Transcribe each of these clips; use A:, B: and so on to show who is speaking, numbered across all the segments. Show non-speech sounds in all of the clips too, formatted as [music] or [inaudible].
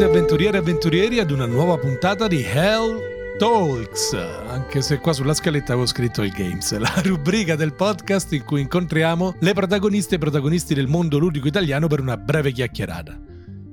A: Benvenuti avventurieri e avventurieri ad una nuova puntata di Hell Talks, anche se qua sulla scaletta avevo scritto il Games, [laughs] la rubrica del podcast in cui incontriamo le protagoniste e protagonisti del mondo ludico italiano per una breve chiacchierata.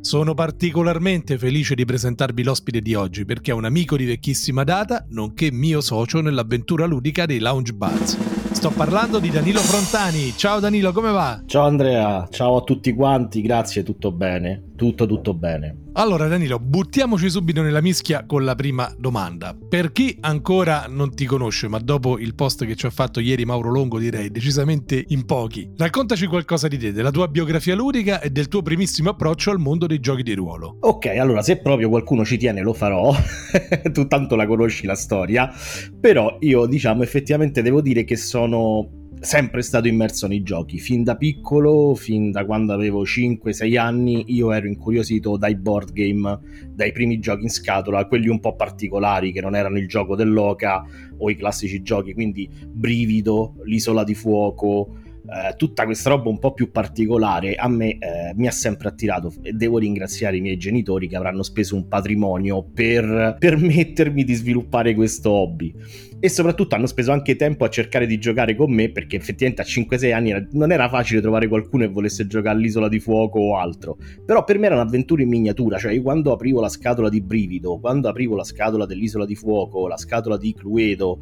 A: Sono particolarmente felice di presentarvi l'ospite di oggi perché è un amico di vecchissima data, nonché mio socio nell'avventura ludica dei Lounge Buzz. Sto parlando di Danilo Frontani. Ciao Danilo, come va?
B: Ciao Andrea, ciao a tutti quanti, grazie, tutto bene. Tutto tutto bene.
A: Allora Danilo, buttiamoci subito nella mischia con la prima domanda. Per chi ancora non ti conosce, ma dopo il post che ci ha fatto ieri Mauro Longo direi decisamente in pochi, raccontaci qualcosa di te, della tua biografia ludica e del tuo primissimo approccio al mondo dei giochi di ruolo.
B: Ok, allora se proprio qualcuno ci tiene lo farò, [laughs] tu tanto la conosci la storia, però io diciamo effettivamente devo dire che sono sempre stato immerso nei giochi. Fin da piccolo, fin da quando avevo 5-6 anni, io ero incuriosito dai board game, dai primi giochi in scatola, quelli un po' particolari che non erano il gioco dell'oca o i classici giochi, quindi Brivido, l'Isola di Fuoco. Eh, tutta questa roba un po' più particolare a me eh, mi ha sempre attirato e devo ringraziare i miei genitori che avranno speso un patrimonio per permettermi di sviluppare questo hobby e soprattutto hanno speso anche tempo a cercare di giocare con me perché effettivamente a 5-6 anni non era facile trovare qualcuno che volesse giocare all'isola di fuoco o altro. Però per me era un'avventura in miniatura cioè io quando aprivo la scatola di Brivido quando aprivo la scatola dell'isola di fuoco la scatola di Cluedo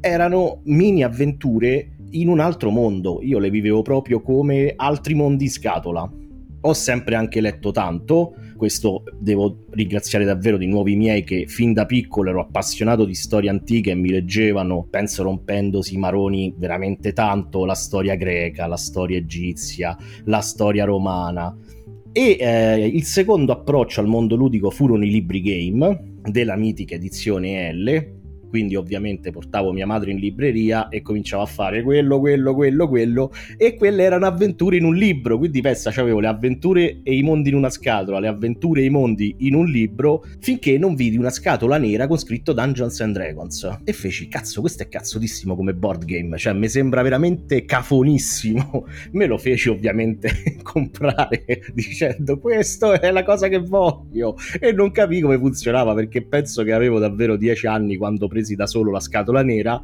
B: erano mini avventure in un altro mondo. Io le vivevo proprio come altri mondi scatola. Ho sempre anche letto tanto, questo devo ringraziare davvero di nuovo i miei che fin da piccolo ero appassionato di storie antiche e mi leggevano, penso rompendosi i maroni veramente tanto, la storia greca, la storia egizia, la storia romana. E eh, il secondo approccio al mondo ludico furono i libri game della mitica edizione L, quindi ovviamente portavo mia madre in libreria e cominciavo a fare quello, quello, quello, quello e quelle erano avventure in un libro, quindi pensa, avevo le avventure e i mondi in una scatola, le avventure e i mondi in un libro, finché non vidi una scatola nera con scritto Dungeons and Dragons. E feci, cazzo, questo è cazzotissimo come board game, cioè mi sembra veramente cafonissimo, [laughs] me lo feci ovviamente [laughs] comprare dicendo questo è la cosa che voglio. E non capì come funzionava perché penso che avevo davvero dieci anni quando presi presi da solo la scatola nera,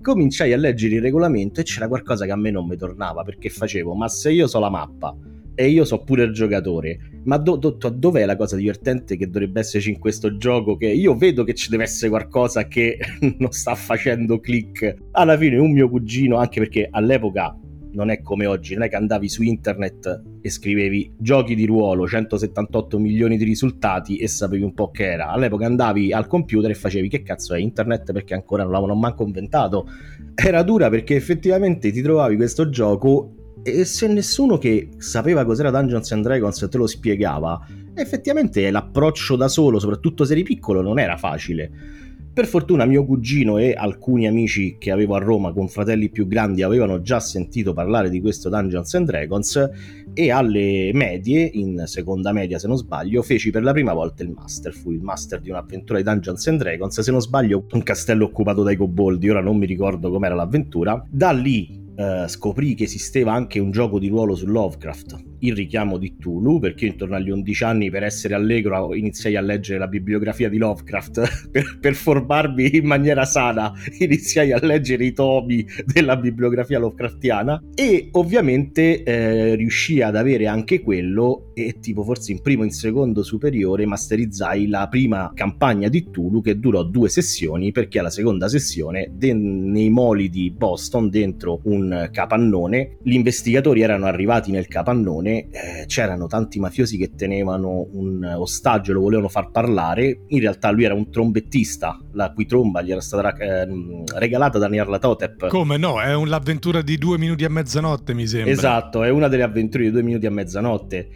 B: cominciai a leggere il regolamento e c'era qualcosa che a me non mi tornava perché facevo, ma se io so la mappa e io so pure il giocatore, ma do, do, dov'è la cosa divertente che dovrebbe esserci in questo gioco? Che io vedo che ci deve essere qualcosa che [laughs] non sta facendo click. Alla fine un mio cugino, anche perché all'epoca non è come oggi, non è che andavi su internet e scrivevi giochi di ruolo, 178 milioni di risultati e sapevi un po' che era. All'epoca andavi al computer e facevi che cazzo è internet perché ancora non l'avevano manco inventato. Era dura perché effettivamente ti trovavi questo gioco e se nessuno che sapeva cos'era Dungeons and Dragons te lo spiegava, effettivamente l'approccio da solo, soprattutto se eri piccolo, non era facile per fortuna mio cugino e alcuni amici che avevo a Roma con fratelli più grandi avevano già sentito parlare di questo Dungeons and Dragons e alle medie, in seconda media se non sbaglio, feci per la prima volta il master. Fu il master di un'avventura di Dungeons and Dragons, se non sbaglio un castello occupato dai coboldi, ora non mi ricordo com'era l'avventura. Da lì Uh, scoprì che esisteva anche un gioco di ruolo su Lovecraft, il richiamo di Tulu, perché intorno agli 11 anni per essere allegro iniziai a leggere la bibliografia di Lovecraft. [laughs] Per, per formarmi in maniera sana, [laughs] iniziai a leggere i tomi della bibliografia Lovecraftiana. E ovviamente eh, riuscii ad avere anche quello e tipo forse in primo e in secondo superiore masterizzai la prima campagna di Tulu che durò due sessioni perché alla seconda sessione de- nei moli di Boston dentro un capannone, gli investigatori erano arrivati nel capannone, eh, c'erano tanti mafiosi che tenevano un ostaggio, lo volevano far parlare, in realtà lui era un trombettista, la cui tromba gli era stata eh, regalata da Nyarlathotep.
A: Come no? È l'avventura di due minuti a mezzanotte mi sembra.
B: Esatto, è una delle avventure di due minuti a mezzanotte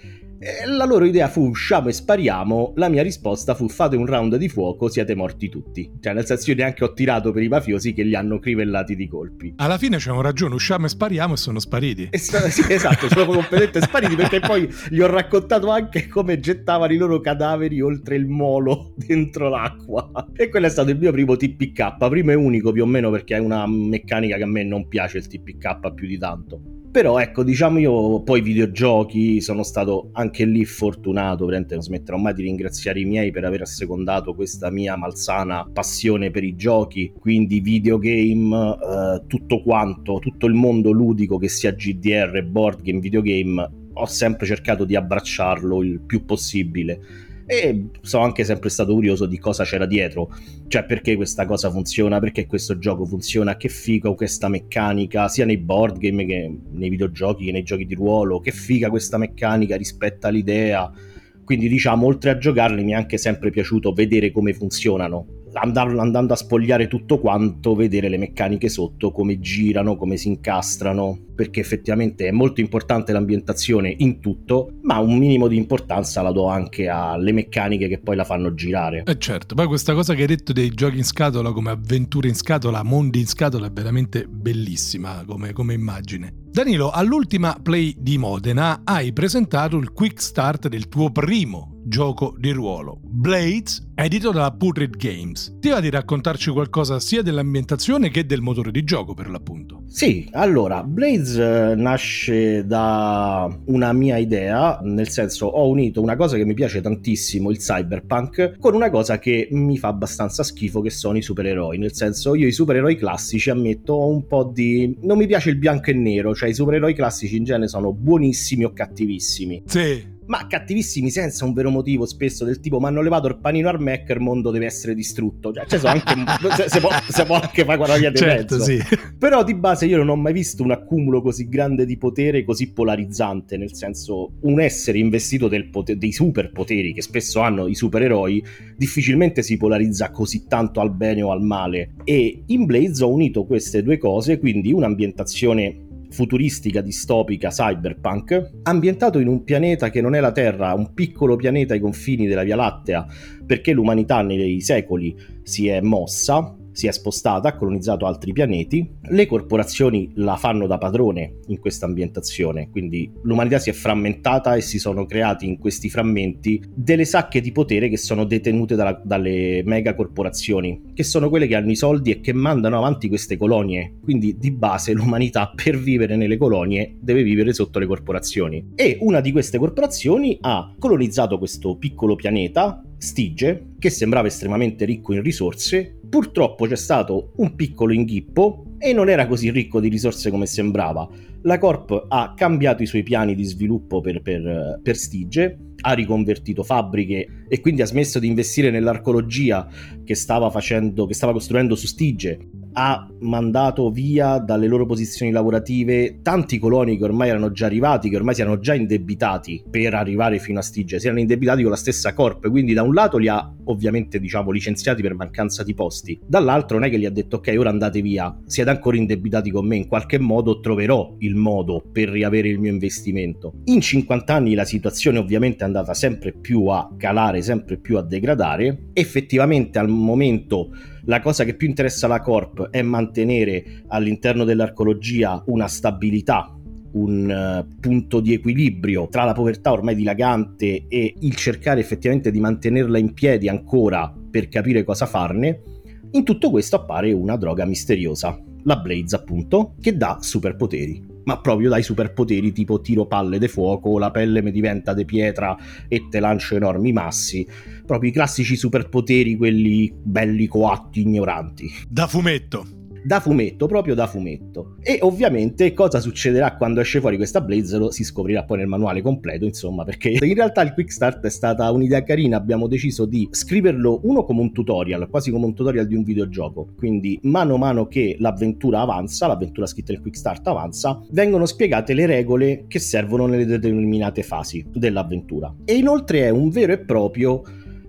B: la loro idea fu usciamo e spariamo, la mia risposta fu fate un round di fuoco, siete morti tutti. Cioè, nel senso, io neanche ho tirato per i mafiosi che li hanno crivellati di colpi.
A: Alla fine c'è un ragione, usciamo e spariamo e sono spariti.
B: E sì, esatto, sono [laughs] completamente spariti perché poi gli ho raccontato anche come gettavano i loro cadaveri oltre il molo dentro l'acqua. E quello è stato il mio primo TPK, primo e unico più o meno perché è una meccanica che a me non piace il TPK più di tanto Però ecco, diciamo io poi videogiochi sono stato anche lì fortunato, veramente non smetterò mai di ringraziare i miei per aver assecondato questa mia malsana passione per i giochi, quindi videogame, eh, tutto quanto, tutto il mondo ludico che sia GDR, board game, videogame, ho sempre cercato di abbracciarlo il più possibile e sono anche sempre stato curioso di cosa c'era dietro, cioè perché questa cosa funziona, perché questo gioco funziona, che figa questa meccanica, sia nei board game che nei videogiochi che nei giochi di ruolo, che figa questa meccanica rispetto all'idea. Quindi diciamo, oltre a giocarli mi è anche sempre piaciuto vedere come funzionano andando a spogliare tutto quanto, vedere le meccaniche sotto, come girano, come si incastrano, perché effettivamente è molto importante l'ambientazione in tutto, ma un minimo di importanza la do anche alle meccaniche che poi la fanno girare.
A: Eh certo, poi questa cosa che hai detto dei giochi in scatola come avventure in scatola, mondi in scatola è veramente bellissima come, come immagine. Danilo, all'ultima play di Modena hai presentato il quick start del tuo primo gioco di ruolo, Blades, edito da Putrid Games. Ti va di raccontarci qualcosa sia dell'ambientazione che del motore di gioco per l'appunto?
B: Sì, allora, Blades eh, nasce da una mia idea, nel senso ho unito una cosa che mi piace tantissimo, il cyberpunk, con una cosa che mi fa abbastanza schifo che sono i supereroi, nel senso io i supereroi classici ammetto ho un po' di... non mi piace il bianco e nero, cioè i supereroi classici in genere sono buonissimi o cattivissimi.
A: Sì
B: ma cattivissimi senza un vero motivo spesso del tipo ma hanno levato il panino al Mac il mondo deve essere distrutto cioè, cioè anche, [laughs] se, può, se, può, anche fare via di certo, mezzo. sì. però di base io non ho mai visto un accumulo così grande di potere così polarizzante nel senso un essere investito potere, dei superpoteri che spesso hanno i supereroi difficilmente si polarizza così tanto al bene o al male. E in Blaze ho unito queste due cose quindi un'ambientazione futuristica, distopica, cyberpunk, ambientato in un pianeta che non è la Terra, un piccolo pianeta ai confini della Via Lattea, perché l'umanità nei secoli si è mossa si è spostata, ha colonizzato altri pianeti, le corporazioni la fanno da padrone in questa ambientazione, quindi l'umanità si è frammentata e si sono creati in questi frammenti delle sacche di potere che sono detenute dalla, dalle mega corporazioni, che sono quelle che hanno i soldi e che mandano avanti queste colonie, quindi di base l'umanità per vivere nelle colonie deve vivere sotto le corporazioni. E una di queste corporazioni ha colonizzato questo piccolo pianeta Stige, che sembrava estremamente ricco in risorse, purtroppo c'è stato un piccolo inghippo e non era così ricco di risorse come sembrava. La Corp ha cambiato i suoi piani di sviluppo per, per, per Stige, ha riconvertito fabbriche e quindi ha smesso di investire nell'arcologia che stava, facendo, che stava costruendo su Stige, ha mandato via dalle loro posizioni lavorative tanti coloni che ormai erano già arrivati, che ormai si erano già indebitati per arrivare fino a Stige, si erano indebitati con la stessa Corp, quindi da un lato li ha ovviamente diciamo licenziati per mancanza di posti, dall'altro non è che gli ha detto ok ora andate via, siete ancora indebitati con me, in qualche modo troverò il modo per riavere il mio investimento. In 50 anni la situazione ovviamente è andata sempre più a calare, sempre più a degradare, effettivamente al momento la cosa che più interessa alla Corp è mantenere all'interno dell'arcologia una stabilità un uh, punto di equilibrio tra la povertà ormai dilagante e il cercare effettivamente di mantenerla in piedi ancora per capire cosa farne, in tutto questo appare una droga misteriosa, la Blaze appunto, che dà superpoteri ma proprio dai superpoteri tipo tiro palle de fuoco, la pelle mi diventa de pietra e te lancio enormi massi. Proprio i classici superpoteri, quelli belli coatti, ignoranti.
A: Da fumetto
B: da fumetto, proprio da fumetto. E ovviamente cosa succederà quando esce fuori questa Blaze lo si scoprirà poi nel manuale completo, insomma, perché in realtà il Quick Start è stata un'idea carina, abbiamo deciso di scriverlo uno come un tutorial, quasi come un tutorial di un videogioco. Quindi mano a mano che l'avventura avanza, l'avventura scritta nel Quick Start avanza, vengono spiegate le regole che servono nelle determinate fasi dell'avventura. E inoltre è un vero e proprio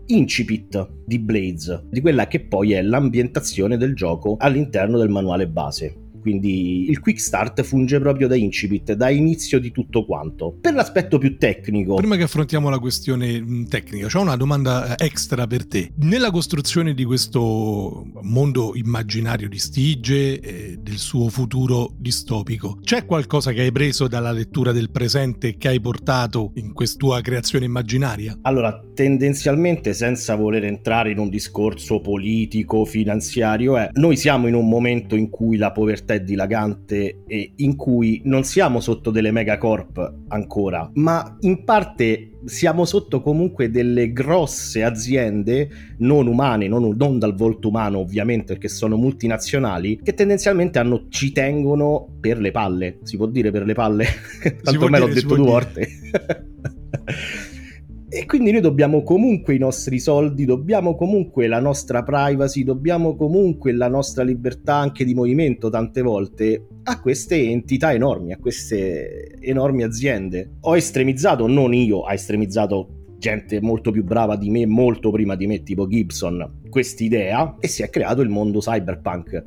B: incipit di Blaze, di quella che poi è l'ambientazione del gioco all'interno del manuale base quindi il quick start funge proprio da incipit, da inizio di tutto quanto. Per l'aspetto più tecnico...
A: Prima che affrontiamo la questione mm, tecnica, ho una domanda eh, extra per te. Nella costruzione di questo mondo immaginario di Stige e del suo futuro distopico, c'è qualcosa che hai preso dalla lettura del presente che hai portato in questa creazione immaginaria?
B: Allora, tendenzialmente, senza voler entrare in un discorso politico, finanziario, è noi siamo in un momento in cui la povertà è dilagante e in cui non siamo sotto delle megacorp ancora, ma in parte siamo sotto comunque delle grosse aziende non umane, non, non, dal volto umano ovviamente perché sono multinazionali, che tendenzialmente hanno, ci tengono per le palle, si può dire per le palle? Tanto me l'ho detto due volte. [laughs] E quindi noi dobbiamo comunque i nostri soldi, dobbiamo comunque la nostra privacy, dobbiamo comunque la nostra libertà anche di movimento tante volte a queste entità enormi, a queste enormi aziende. Ho estremizzato, non io, ha estremizzato gente molto più brava di me, molto prima di me, tipo Gibson, quest'idea e si è creato il mondo cyberpunk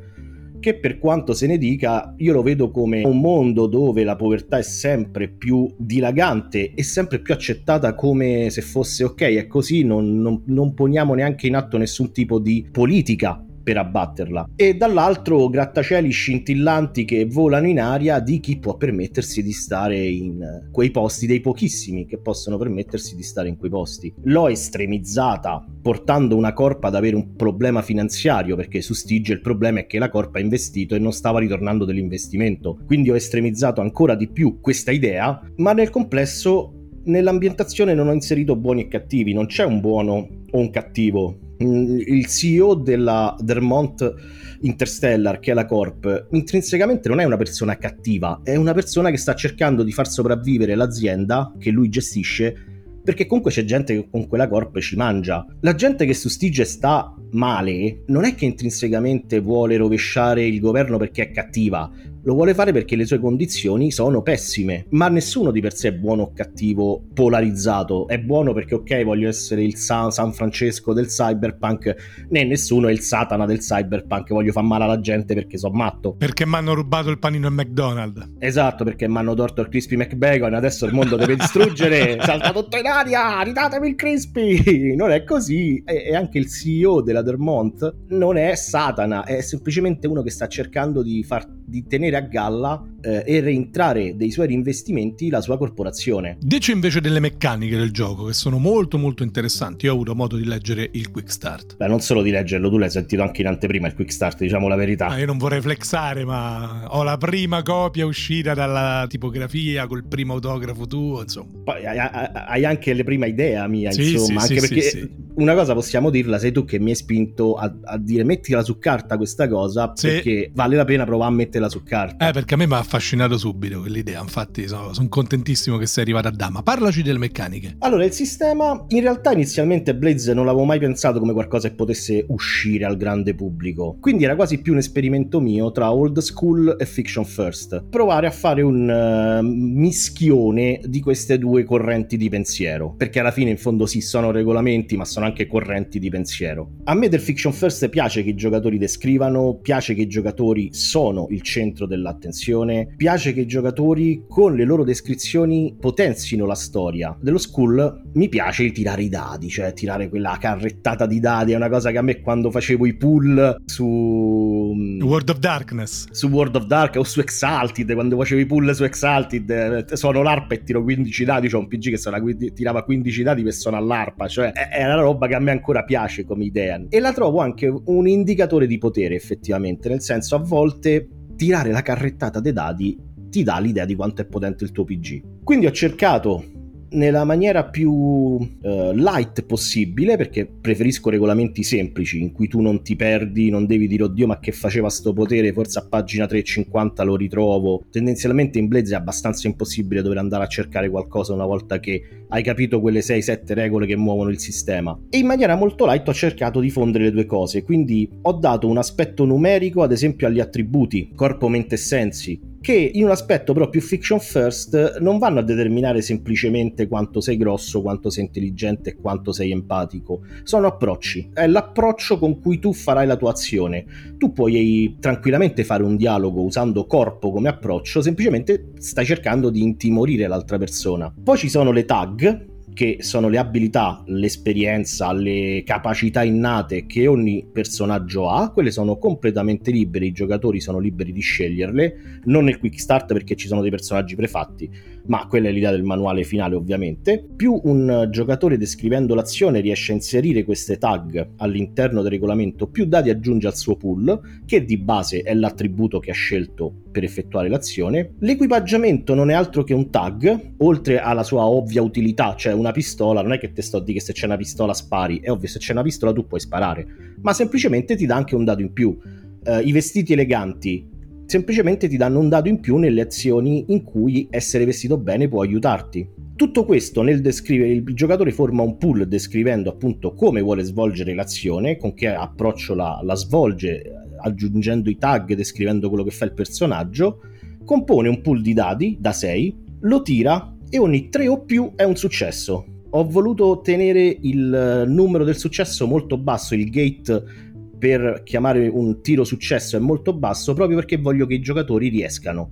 B: che per quanto se ne dica io lo vedo come un mondo dove la povertà è sempre più dilagante e sempre più accettata come se fosse ok, è così, non, non, non poniamo neanche in atto nessun tipo di politica per abbatterla e dall'altro grattacieli scintillanti che volano in aria di chi può permettersi di stare in quei posti, dei pochissimi che possono permettersi di stare in quei posti. L'ho estremizzata portando una corpa ad avere un problema finanziario perché su Stige il problema è che la corpa ha investito e non stava ritornando dell'investimento. Quindi ho estremizzato ancora di più questa idea, ma nel complesso nell'ambientazione non ho inserito buoni e cattivi, non c'è un buono o un cattivo Mm, il CEO della Vermont Interstellar, che è la Corp, intrinsecamente non è una persona cattiva, è una persona che sta cercando di far sopravvivere l'azienda che lui gestisce perché comunque c'è gente che con quella corp ci mangia. La gente che su Stige sta male non è che intrinsecamente vuole rovesciare il governo perché è cattiva, lo vuole fare perché le sue condizioni sono pessime, ma nessuno di per sé è buono o cattivo polarizzato. È buono perché, ok, voglio essere il San, San Francesco del cyberpunk, né nessuno è il Satana del cyberpunk, voglio far male alla gente perché sono matto.
A: Perché mi hanno rubato il panino al McDonald's.
B: Esatto, perché mi hanno torto il Crispy McBacon, adesso il mondo deve distruggere, [laughs] salta tutto in aria, ridatemi il Crispy! Non è così, e, e anche il CEO della Dermont non è Satana, è semplicemente uno che sta cercando di far di tenere a galla eh, e reintrare dei suoi investimenti la sua corporazione.
A: Dice invece delle meccaniche del gioco che sono molto molto interessanti. Io ho avuto modo di leggere il Quick Start.
B: Beh, non solo di leggerlo, tu l'hai sentito anche in anteprima il Quick Start, diciamo la verità.
A: Ah, io non vorrei flexare, ma ho la prima copia uscita dalla tipografia col primo autografo tuo, insomma.
B: Poi hai anche le prime idee mia, sì, insomma, sì, anche sì, perché una cosa possiamo dirla, sei tu che mi hai spinto a, a dire mettila su carta questa cosa perché vale la pena provare a metterla su carta.
A: Eh, perché a me mi ha affascinato subito quell'idea, infatti sono, sono contentissimo che sei arrivato a Dama. Parlaci delle meccaniche.
B: Allora, il sistema, in realtà inizialmente Blaze non l'avevo mai pensato come qualcosa che potesse uscire al grande pubblico, quindi era quasi più un esperimento mio tra old school e fiction first. Provare a fare un uh, mischione di queste due correnti di pensiero, perché alla fine in fondo sì, sono regolamenti, ma sono anche correnti di pensiero. A me del fiction first piace che i giocatori descrivano, piace che i giocatori sono il centro dell'attenzione, piace che i giocatori con le loro descrizioni potenzino la storia. Dello school mi piace tirare i dadi, cioè tirare quella carrettata di dadi, è una cosa che a me quando facevo i pull su
A: World of Darkness,
B: su World of Dark o su Exalted, quando facevo i pull su Exalted, eh, suono l'arpa e tiro 15 dadi, c'è cioè un PG che tirava 15 dadi per suonare l'arpa, cioè è una roba che a me ancora piace come idea e la trovo anche un indicatore di potere effettivamente, nel senso a volte tirare la carrettata dei dadi ti dà l'idea di quanto è potente il tuo PG. Quindi ho cercato nella maniera più uh, light possibile perché preferisco regolamenti semplici in cui tu non ti perdi, non devi dire oddio ma che faceva sto potere, forse a pagina 350 lo ritrovo. Tendenzialmente in Blaze è abbastanza impossibile dover andare a cercare qualcosa una volta che hai capito quelle 6-7 regole che muovono il sistema. E in maniera molto light ho cercato di fondere le due cose, quindi ho dato un aspetto numerico ad esempio agli attributi, corpo, mente e sensi, che in un aspetto però più fiction first non vanno a determinare semplicemente quanto sei grosso, quanto sei intelligente e quanto sei empatico. Sono approcci, è l'approccio con cui tu farai la tua azione. Tu puoi tranquillamente fare un dialogo usando corpo come approccio, semplicemente stai cercando di intimorire l'altra persona. Poi ci sono le tag che sono le abilità, l'esperienza, le capacità innate che ogni personaggio ha, quelle sono completamente libere, i giocatori sono liberi di sceglierle, non nel quick start perché ci sono dei personaggi prefatti, ma quella è l'idea del manuale finale ovviamente. Più un giocatore descrivendo l'azione riesce a inserire queste tag all'interno del regolamento, più dati aggiunge al suo pool, che di base è l'attributo che ha scelto per effettuare l'azione. L'equipaggiamento non è altro che un tag, oltre alla sua ovvia utilità, cioè una pistola, non è che te sto a dire che se c'è una pistola spari, è ovvio se c'è una pistola tu puoi sparare, ma semplicemente ti dà anche un dato in più. Uh, I vestiti eleganti semplicemente ti danno un dato in più nelle azioni in cui essere vestito bene può aiutarti. Tutto questo nel descrivere il giocatore forma un pool descrivendo appunto come vuole svolgere l'azione, con che approccio la, la svolge, aggiungendo i tag, descrivendo quello che fa il personaggio, compone un pool di dati da 6, lo tira e ogni 3 o più è un successo. Ho voluto ottenere il numero del successo molto basso, il gate per chiamare un tiro successo è molto basso proprio perché voglio che i giocatori riescano.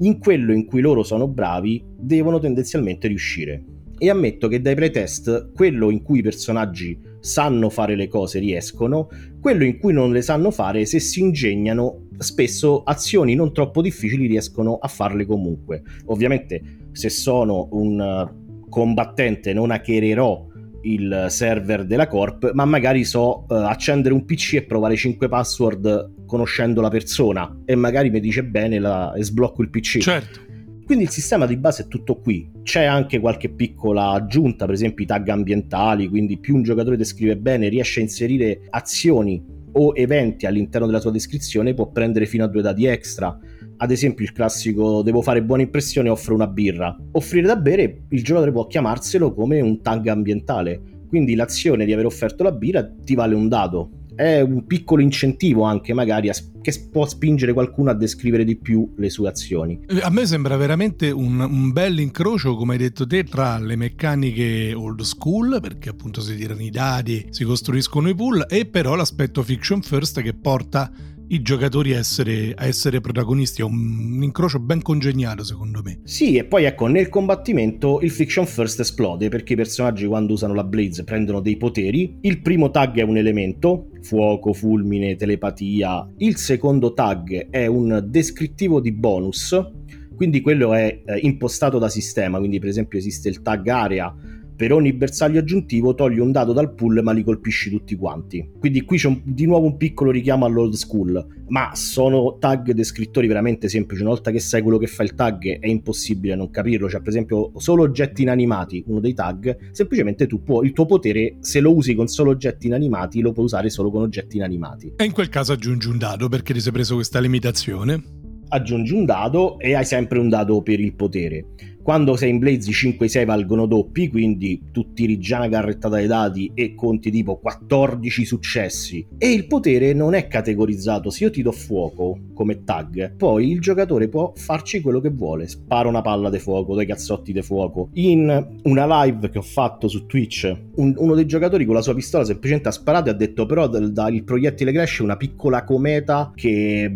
B: In quello in cui loro sono bravi devono tendenzialmente riuscire. E ammetto che dai pretest quello in cui i personaggi sanno fare le cose riescono, quello in cui non le sanno fare se si ingegnano spesso azioni non troppo difficili riescono a farle comunque. Ovviamente se sono un combattente non hackererò il server della Corp, ma magari so uh, accendere un PC e provare 5 password conoscendo la persona e magari mi dice bene la... e sblocco il PC.
A: Certo.
B: Quindi il sistema di base è tutto qui. C'è anche qualche piccola aggiunta, per esempio i tag ambientali, quindi più un giocatore descrive bene, riesce a inserire azioni o eventi all'interno della sua descrizione, può prendere fino a due dati extra. Ad esempio il classico devo fare buona impressione offro una birra offrire da bere il giocatore può chiamarselo come un tag ambientale. Quindi l'azione di aver offerto la birra ti vale un dado è un piccolo incentivo anche magari a, che può spingere qualcuno a descrivere di più le sue azioni.
A: Eh, a me sembra veramente un, un bel incrocio, come hai detto te, tra le meccaniche old school, perché appunto si tirano i dadi, si costruiscono i pool, e però l'aspetto fiction first che porta i giocatori a essere, a essere, protagonisti. È un incrocio ben congegnato, secondo me.
B: Sì, e poi ecco, nel combattimento il Fiction First esplode perché i personaggi, quando usano la Blaze, prendono dei poteri. Il primo tag è un elemento, fuoco, fulmine, telepatia. Il secondo tag è un descrittivo di bonus. Quindi quello è eh, impostato da sistema, quindi per esempio esiste il tag area per ogni bersaglio aggiuntivo togli un dado dal pool ma li colpisci tutti quanti. Quindi qui c'è un, di nuovo un piccolo richiamo all'old school, ma sono tag descrittori veramente semplici. Una volta che sai quello che fa il tag è impossibile non capirlo. Cioè, per esempio, solo oggetti inanimati, uno dei tag, semplicemente tu puoi, il tuo potere, se lo usi con solo oggetti inanimati, lo puoi usare solo con oggetti inanimati.
A: E in quel caso aggiungi un dado perché ti sei preso questa limitazione
B: aggiungi un dado e hai sempre un dado per il potere. Quando sei in Blaze i 5 6 valgono doppi, quindi tu tiri già una carrettata dai dati e conti tipo 14 successi. E il potere non è categorizzato. Se io ti do fuoco come tag, poi il giocatore può farci quello che vuole. Spara una palla di fuoco, dei cazzotti di fuoco. In una live che ho fatto su Twitch, un, uno dei giocatori con la sua pistola semplicemente ha sparato e ha detto però dal, dal proiettile Crash è una piccola cometa che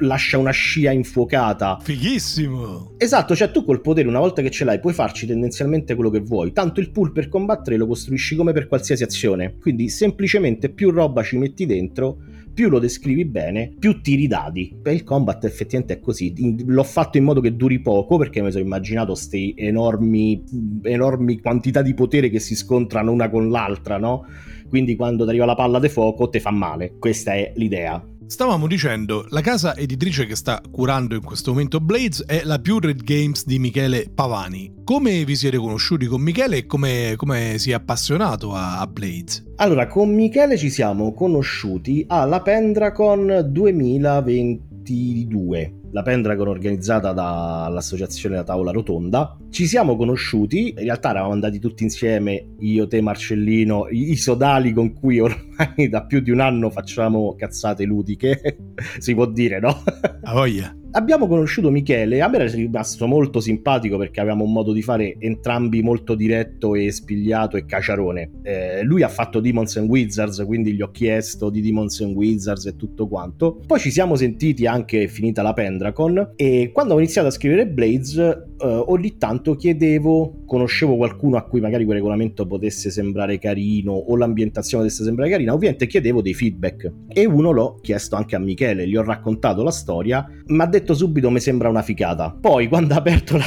B: lascia una scia infuocata.
A: Fighissimo!
B: Esatto, cioè tu col potere una volta volta che ce l'hai puoi farci tendenzialmente quello che vuoi, tanto il pool per combattere lo costruisci come per qualsiasi azione, quindi semplicemente più roba ci metti dentro, più lo descrivi bene, più tiri dadi. Per il combat effettivamente è così, l'ho fatto in modo che duri poco perché mi sono immaginato queste enormi, enormi quantità di potere che si scontrano una con l'altra, no? Quindi quando ti arriva la palla di fuoco te fa male, questa è l'idea.
A: Stavamo dicendo, la casa editrice che sta curando in questo momento Blades è la Pured Games di Michele Pavani. Come vi siete conosciuti con Michele e come, come si è appassionato a, a Blades?
B: Allora, con Michele ci siamo conosciuti alla Pendracon 2022 la Pendragon organizzata dall'associazione La Tavola Rotonda. Ci siamo conosciuti, in realtà eravamo andati tutti insieme, io, te, Marcellino, i sodali con cui ormai [laughs] da più di un anno facciamo cazzate ludiche, [laughs] si può dire, no?
A: A voglia
B: abbiamo conosciuto Michele, a me era rimasto molto simpatico perché avevamo un modo di fare entrambi molto diretto e spigliato e caciarone. Eh, lui ha fatto Demons and Wizards, quindi gli ho chiesto di Demons and Wizards e tutto quanto. Poi ci siamo sentiti anche finita la Pendra Pendracon e quando ho iniziato a scrivere Blades eh, ogni tanto chiedevo, conoscevo qualcuno a cui magari quel regolamento potesse sembrare carino o l'ambientazione potesse sembrare carina, ovviamente chiedevo dei feedback. E uno l'ho chiesto anche a Michele, gli ho raccontato la storia, mi ha detto subito mi sembra una ficata. Poi quando ha aperto la,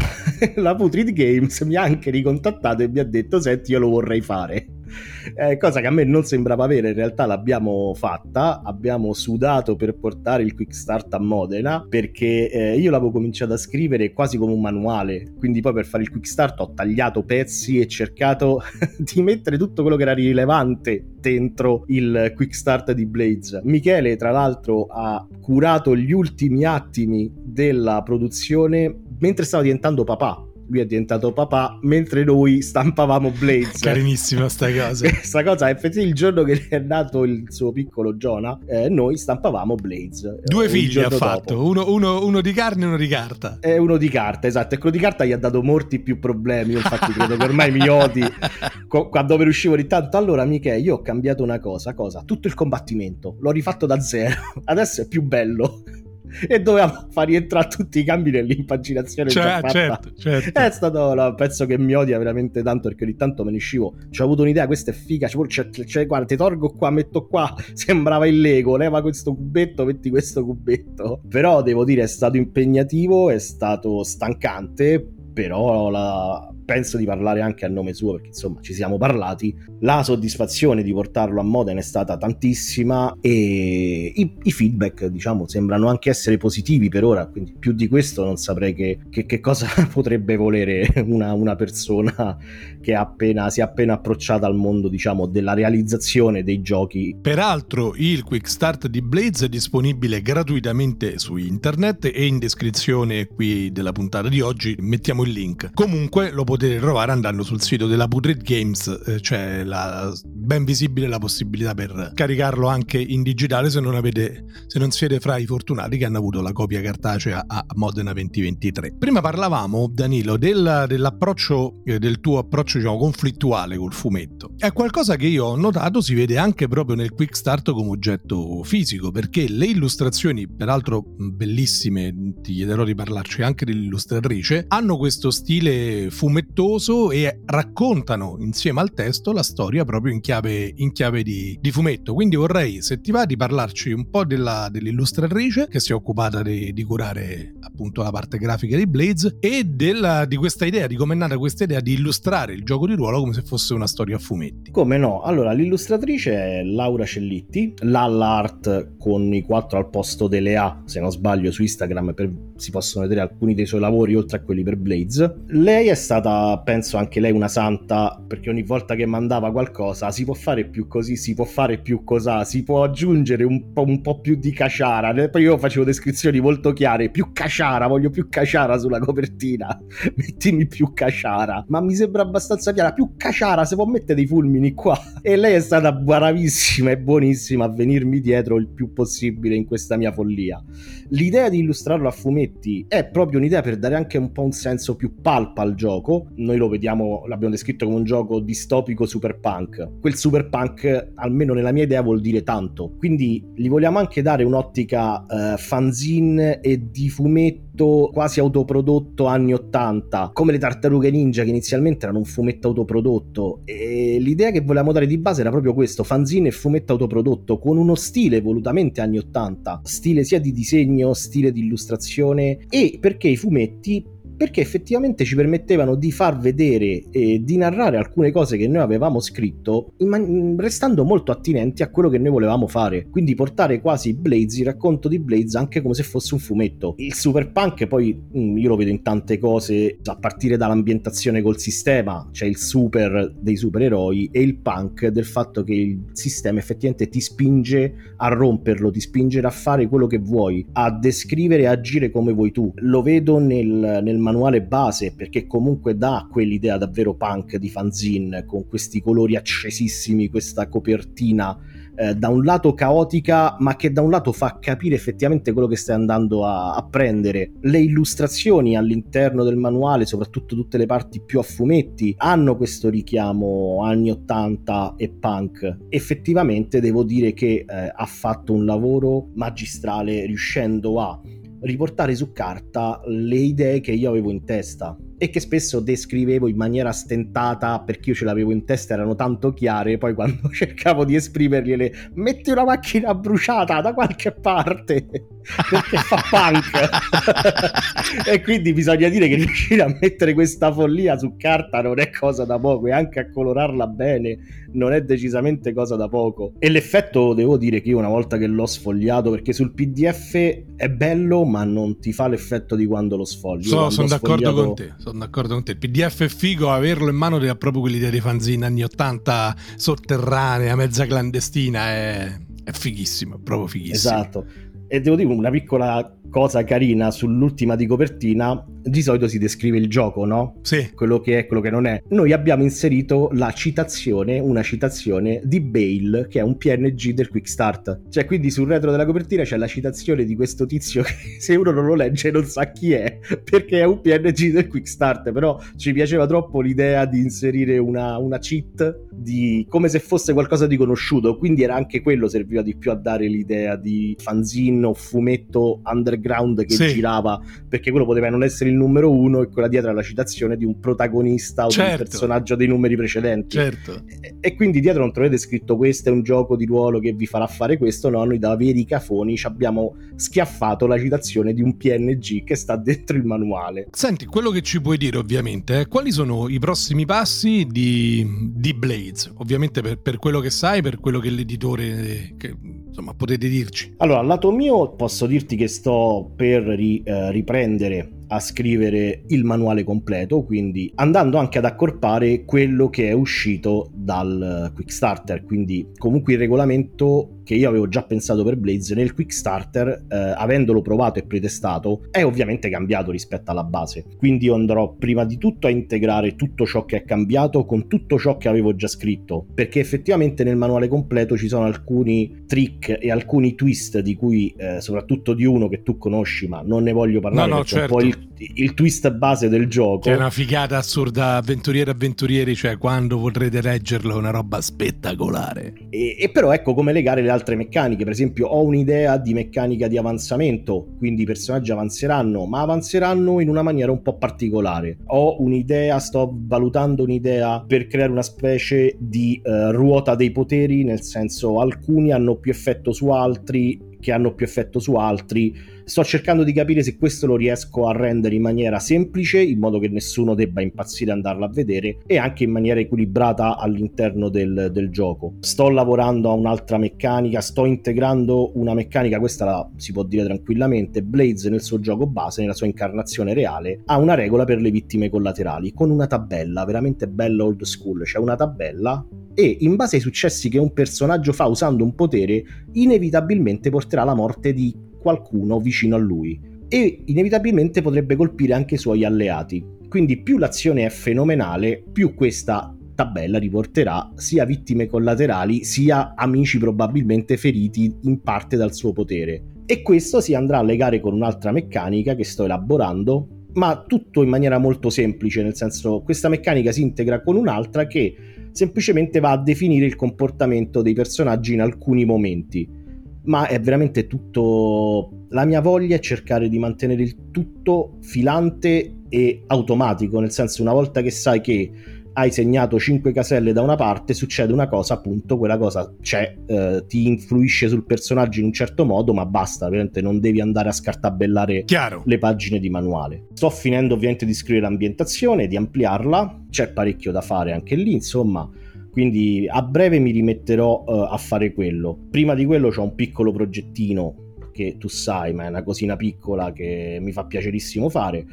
B: [laughs] la Putrid Games mi ha anche ricontattato e mi ha detto senti io lo vorrei fare [laughs] eh, cosa che a me non sembrava avere, in realtà l'abbiamo fatta, abbiamo sudato per portare il quick start a Modena perché eh, io l'avevo cominciato a scrivere quasi come un manuale, quindi poi per fare il quick start ho tagliato pezzi e cercato [laughs] di mettere tutto quello che era rilevante dentro il quick start di Blades. Michele tra l'altro ha curato gli ultimi attimi della produzione mentre stava diventando papà lui è diventato papà mentre noi stampavamo Blades.
A: Carinissima sta cosa. [laughs]
B: Questa cosa, effettivamente, il giorno che è nato il suo piccolo Jonah, eh, noi stampavamo Blades.
A: Due eh, figli ha fatto, uno, uno, uno, di carne e uno di carta.
B: E uno di carta, esatto. E quello di carta gli ha dato molti più problemi. Io infatti credo che ormai mi odi [laughs] quando me ne uscivo di tanto. Allora, amiche, io ho cambiato una cosa, cosa? Tutto il combattimento. L'ho rifatto da zero. [laughs] Adesso è più bello [laughs] e dovevamo far rientrare tutti i cambi nell'impaginazione
A: cioè, certo, certo.
B: è stato no, penso che mi odia veramente tanto perché ogni tanto me ne uscivo ci ho avuto un'idea questa è figa cioè, cioè, guarda ti torgo qua metto qua [laughs] sembrava il Lego leva questo cubetto metti questo cubetto però devo dire è stato impegnativo è stato stancante però la, penso di parlare anche a nome suo perché insomma ci siamo parlati. La soddisfazione di portarlo a Modena è stata tantissima e i, i feedback diciamo sembrano anche essere positivi per ora, quindi più di questo non saprei che, che, che cosa [laughs] potrebbe volere una, una persona che appena, si è appena approcciata al mondo diciamo della realizzazione dei giochi.
A: Peraltro il Quick Start di Blaze è disponibile gratuitamente su internet e in descrizione qui della puntata di oggi mettiamo il link. Comunque lo potete potete trovare andando sul sito della Putrid Games, eh, c'è la, ben visibile la possibilità per caricarlo anche in digitale se non, avete, se non siete fra i fortunati che hanno avuto la copia cartacea a Modena 2023. Prima parlavamo, Danilo, del, dell'approccio, eh, del tuo approccio diciamo, conflittuale col fumetto. È qualcosa che io ho notato si vede anche proprio nel Quick Start come oggetto fisico, perché le illustrazioni, peraltro bellissime, ti chiederò di parlarci anche dell'illustratrice, hanno questo stile fumetto fumettoso e raccontano insieme al testo la storia proprio in chiave, in chiave di, di, fumetto. Quindi vorrei, se ti va, di parlarci un po' della, dell'illustratrice che si è occupata di, di, curare appunto la parte grafica di Blades e della, di questa idea, di come è nata questa idea di illustrare il gioco di ruolo come se fosse una storia a fumetti.
B: Come no? Allora, l'illustratrice è Laura Cellitti, l'Allart con i quattro al posto delle A, se non sbaglio, su Instagram per, si possono vedere alcuni dei suoi lavori oltre a quelli per Blades. Lei è stata penso anche lei una santa, perché ogni volta che mandava qualcosa si può fare più così, si può fare più cosà, si può aggiungere un po', un po più di caciara. Poi io facevo descrizioni molto chiare, più caciara, voglio più caciara sulla copertina, [laughs] mettimi più caciara. Ma mi sembra abbastanza chiara, più caciara, se può mettere dei fulmini qua. E lei è stata bravissima e buonissima a venirmi dietro il più possibile in questa mia follia. L'idea di illustrarlo a fumetti è proprio un'idea per dare anche un po' un senso più palpa al gioco, noi lo vediamo, l'abbiamo descritto come un gioco distopico super punk. Quel super punk, almeno nella mia idea, vuol dire tanto. Quindi gli vogliamo anche dare un'ottica uh, fanzine e di fumetto quasi autoprodotto anni 80, come le tartarughe ninja che inizialmente erano un fumetto autoprodotto. E l'idea che volevamo dare di base era proprio questo, fanzine e fumetto autoprodotto, con uno stile volutamente anni 80, stile sia di disegno, stile di illustrazione e perché i fumetti perché effettivamente ci permettevano di far vedere e di narrare alcune cose che noi avevamo scritto man- restando molto attinenti a quello che noi volevamo fare. Quindi portare quasi Blaze, il racconto di Blaze anche come se fosse un fumetto. Il super punk poi mm, io lo vedo in tante cose a partire dall'ambientazione col sistema c'è il super dei supereroi e il punk del fatto che il sistema effettivamente ti spinge a romperlo ti spinge a fare quello che vuoi a descrivere e agire come vuoi tu. Lo vedo nel, nel manuale base perché comunque dà quell'idea davvero punk di fanzine con questi colori accesissimi, questa copertina eh, da un lato caotica ma che da un lato fa capire effettivamente quello che stai andando a, a, prendere. Le illustrazioni all'interno del manuale, soprattutto tutte le parti più a fumetti, hanno questo richiamo anni 80 e punk. Effettivamente devo dire che eh, ha fatto un lavoro magistrale riuscendo a riportare su carta le idee che io avevo in testa e che spesso descrivevo in maniera stentata perché io ce l'avevo in testa, erano tanto chiare, poi quando [laughs] cercavo di esprimergliele, metti una macchina bruciata da qualche parte, [laughs] perché fa punk. [laughs] e quindi bisogna dire che riuscire a mettere questa follia su carta non è cosa da poco e anche a colorarla bene non è decisamente cosa da poco. E l'effetto devo dire che io una volta che l'ho sfogliato, perché sul PDF è bello ma non ti fa l'effetto di quando lo sfogli.
A: So, sono d'accordo con te sono d'accordo con te. Il PDF è figo, averlo in mano ti ha proprio quell'idea dei fanzine anni 80 sotterranea, mezza clandestina, è, è fighissimo, proprio fighissimo.
B: Esatto. E devo dire una piccola cosa carina sull'ultima di copertina, di solito si descrive il gioco, no?
A: Sì.
B: Quello che è, quello che non è. Noi abbiamo inserito la citazione, una citazione di Bale, che è un PNG del Quick Start. Cioè, quindi sul retro della copertina c'è la citazione di questo tizio che [laughs] se uno non lo legge non sa chi è, perché è un PNG del Quick Start. Però ci piaceva troppo l'idea di inserire una, una cheat di, come se fosse qualcosa di conosciuto. Quindi era anche quello serviva di più a dare l'idea di fanzine o fumetto underground che sì. girava, perché quello poteva non essere il numero uno e quella dietro la citazione di un protagonista o certo. di un certo. personaggio dei numeri precedenti.
A: Certo.
B: E, e, quindi dietro non trovate scritto questo è un gioco di ruolo che vi farà fare questo, no, noi da veri cafoni ci abbiamo schiaffato la citazione di un PNG che sta dentro il manuale.
A: Senti, quello che ci puoi dire ovviamente è quali sono i prossimi passi di, di Blades, ovviamente per, per quello che sai, per quello che l'editore... Che insomma potete dirci.
B: Allora, al lato mio posso dirti che sto per ri, eh, riprendere a scrivere il manuale completo, quindi andando anche ad accorpare quello che è uscito dal Quick Starter, quindi comunque il regolamento che io avevo già pensato per Blaze nel Quick Starter, eh, avendolo provato e pretestato, è ovviamente cambiato rispetto alla base. Quindi io andrò prima di tutto a integrare tutto ciò che è cambiato con tutto ciò che avevo già scritto, perché effettivamente nel manuale completo ci sono alcuni trick e alcuni twist di cui eh, soprattutto di uno che tu conosci, ma non ne voglio parlare
A: no, no, certo.
B: un po' il il twist base del gioco.
A: È una figata assurda, avventurieri avventurieri, cioè quando vorrete leggerlo è una roba spettacolare.
B: E, e, però ecco come legare le altre meccaniche, per esempio ho un'idea di meccanica di avanzamento, quindi i personaggi avanzeranno, ma avanzeranno in una maniera un po' particolare. Ho un'idea, sto valutando un'idea per creare una specie di uh, ruota dei poteri, nel senso alcuni hanno più effetto su altri che hanno più effetto su altri. Sto cercando di capire se questo lo riesco a rendere in maniera semplice, in modo che nessuno debba impazzire andarlo a vedere, e anche in maniera equilibrata all'interno del, del gioco. Sto lavorando a un'altra meccanica, sto integrando una meccanica, questa la, si può dire tranquillamente, Blaze nel suo gioco base, nella sua incarnazione reale, ha una regola per le vittime collaterali, con una tabella veramente bella old school, c'è una tabella e in base ai successi che un personaggio fa usando un potere, inevitabilmente porterà alla morte di qualcuno vicino a lui e inevitabilmente potrebbe colpire anche i suoi alleati. Quindi più l'azione è fenomenale, più questa tabella riporterà sia vittime collaterali sia amici probabilmente feriti in parte dal suo potere. E questo si andrà a legare con un'altra meccanica che sto elaborando, ma tutto in maniera molto semplice, nel senso questa meccanica si integra con un'altra che semplicemente va a definire il comportamento dei personaggi in alcuni momenti. Ma è veramente tutto. La mia voglia è cercare di mantenere il tutto filante e automatico, nel senso, una volta che sai che hai segnato 5 caselle da una parte, succede una cosa, appunto, quella cosa c'è, eh, ti influisce sul personaggio in un certo modo, ma basta, ovviamente non devi andare a scartabellare
A: Chiaro.
B: le pagine di manuale. Sto finendo ovviamente di scrivere l'ambientazione, di ampliarla, c'è parecchio da fare anche lì, insomma. Quindi a breve mi rimetterò uh, a fare quello. Prima di quello c'ho un piccolo progettino che tu sai, ma è una cosina piccola che mi fa piacerissimo fare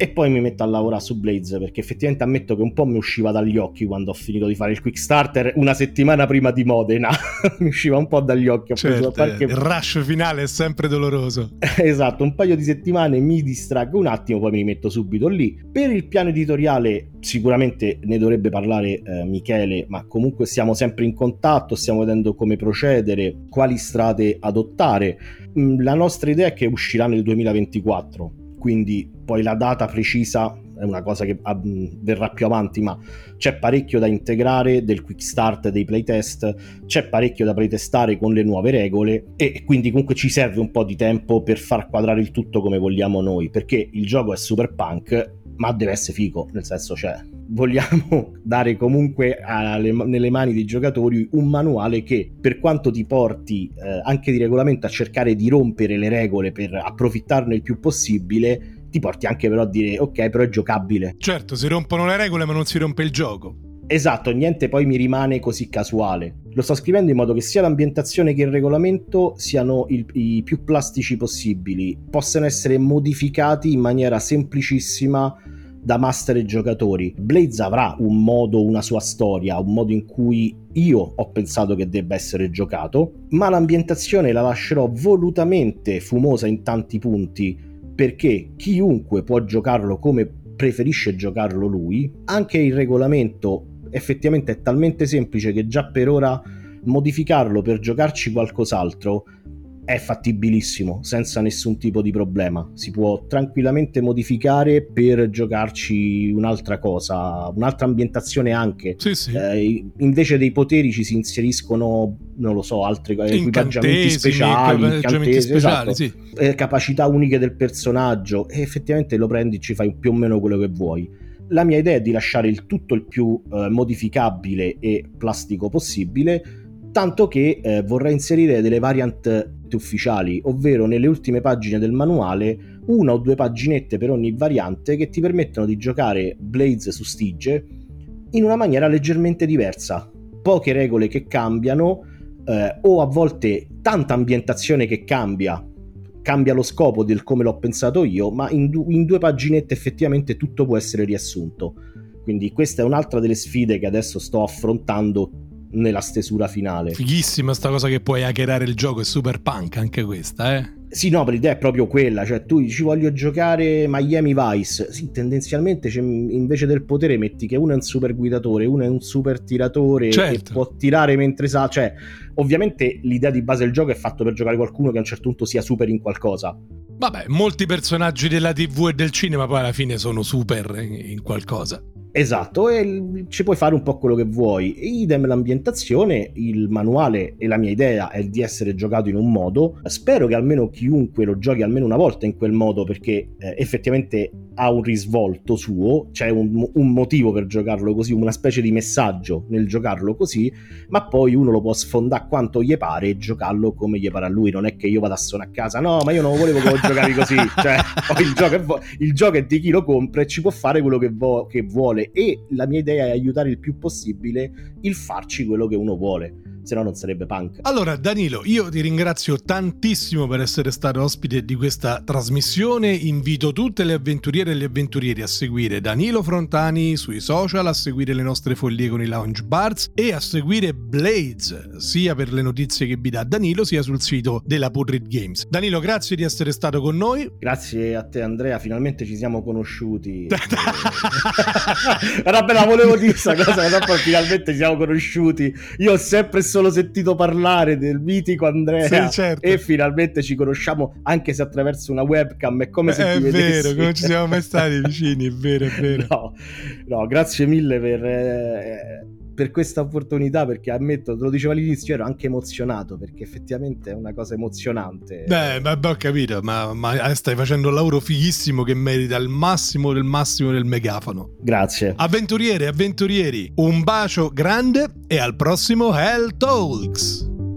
B: e poi mi metto a lavorare su Blaze perché effettivamente ammetto che un po' mi usciva dagli occhi quando ho finito di fare il quick starter una settimana prima di Modena. [laughs] Mi usciva un po' dagli occhi
A: certo, qualche... il rush finale è sempre doloroso. [laughs]
B: Esatto un paio di settimane mi distraggo un attimo poi mi rimetto subito lì. Per il piano editoriale sicuramente ne dovrebbe parlare eh, Michele ma comunque siamo sempre in contatto stiamo vedendo come procedere quali strade adottare. Mm, la nostra idea è che uscirà nel 2024 quindi poi la data precisa è una cosa che ah, verrà più avanti, ma c'è parecchio da integrare del quick start dei playtest, c'è parecchio da playtestare con le nuove regole e quindi comunque ci serve un po' di tempo per far quadrare il tutto come vogliamo noi, perché il gioco è super punk, ma deve essere figo, nel senso c'è. Cioè, vogliamo [laughs] dare comunque alle, nelle mani dei giocatori un manuale che per quanto ti porti eh, anche di regolamento a cercare di rompere le regole per approfittarne il più possibile ti porti anche però a dire ok però è giocabile
A: certo si rompono le regole ma non si rompe il gioco.
B: Esatto, niente poi mi rimane così casuale. Lo sto scrivendo in modo che sia l'ambientazione che il regolamento siano il, i più plastici possibili, possano essere modificati in maniera semplicissima da master e giocatori. Blaze avrà un modo, una sua storia, un modo in cui io ho pensato che debba essere giocato, ma l'ambientazione la lascerò volutamente fumosa in tanti punti perché chiunque può giocarlo come preferisce giocarlo lui, anche il regolamento effettivamente è talmente semplice che già per ora modificarlo per giocarci qualcos'altro è fattibilissimo senza nessun tipo di problema. Si può tranquillamente modificare per giocarci un'altra cosa, un'altra ambientazione anche.
A: Sì, sì.
B: Eh, invece dei poteri ci si inseriscono, non lo so, altri equipaggiamenti speciali,
A: equipaggiamenti speciali esatto. sì.
B: eh, capacità uniche del personaggio e effettivamente lo prendi e ci fai più o meno quello che vuoi. La mia idea è di lasciare il tutto il più eh, modificabile e plastico possibile tanto che eh, vorrei inserire delle variant ufficiali, ovvero nelle ultime pagine del manuale una o due paginette per ogni variante che ti permettono di giocare Blades su Stige in una maniera leggermente diversa. Poche regole che cambiano eh, o a volte tanta ambientazione che cambia, cambia lo scopo del come l'ho pensato io, ma in, du- in due paginette effettivamente tutto può essere riassunto. Quindi questa è un'altra delle sfide che adesso sto affrontando nella stesura finale.
A: Fighissima sta cosa che puoi hackerare il gioco, è super punk anche questa, eh?
B: Sì, no, l'idea è proprio quella, cioè tu ci voglio giocare Miami Vice, sì, tendenzialmente invece del potere metti che uno è un super guidatore, uno è un super tiratore certo. può tirare mentre sa, cioè ovviamente l'idea di base del gioco è fatto per giocare qualcuno che a un certo punto sia super in qualcosa.
A: Vabbè, molti personaggi della TV e del cinema poi alla fine sono super in qualcosa.
B: Esatto, e ci puoi fare un po' quello che vuoi. Idem l'ambientazione, il manuale e la mia idea è di essere giocato in un modo. Spero che almeno chiunque lo giochi almeno una volta in quel modo perché eh, effettivamente ha un risvolto suo, c'è un, un, motivo per giocarlo così, una specie di messaggio nel giocarlo così, ma poi uno lo può sfondare quanto gli pare e giocarlo come gli pare a lui. Non è che io vada a suonare a casa, no, ma io non volevo che lo giocavi così. cioè, [laughs] il gioco, è, il gioco, è, di chi lo compra e ci può fare quello che, vo- che vuole. E la mia idea è aiutare il più possibile il farci quello che uno vuole se no non sarebbe punk.
A: Allora Danilo, io ti ringrazio tantissimo per essere stato ospite di questa trasmissione, invito tutte le avventuriere e gli avventurieri a seguire Danilo Frontani sui social, a seguire le nostre follie con i lounge bars e a seguire Blades, sia per le notizie che vi dà Danilo, sia sul sito della Purrit Games. Danilo, grazie di essere stato con noi.
B: Grazie a te Andrea, finalmente ci siamo conosciuti. [laughs] Era bella, volevo dire questa cosa, ma finalmente ci siamo conosciuti. Io ho sempre solo sentito parlare del mitico Andrea
A: sì, certo.
B: e finalmente ci conosciamo anche se attraverso una webcam è come se
A: è
B: ti
A: vedessi. vero, non ci siamo [laughs] mai stati vicini è vero, è vero
B: no, no grazie mille per eh, per questa opportunità perché ammetto, te lo dicevo all'inizio, ero anche emozionato perché effettivamente è una cosa emozionante.
A: Beh, beh, ho capito, ma, ma, stai facendo un lavoro fighissimo che merita il massimo del massimo del megafono.
B: Grazie.
A: Avventuriere, avventurieri, un bacio grande e al prossimo Hell Talks.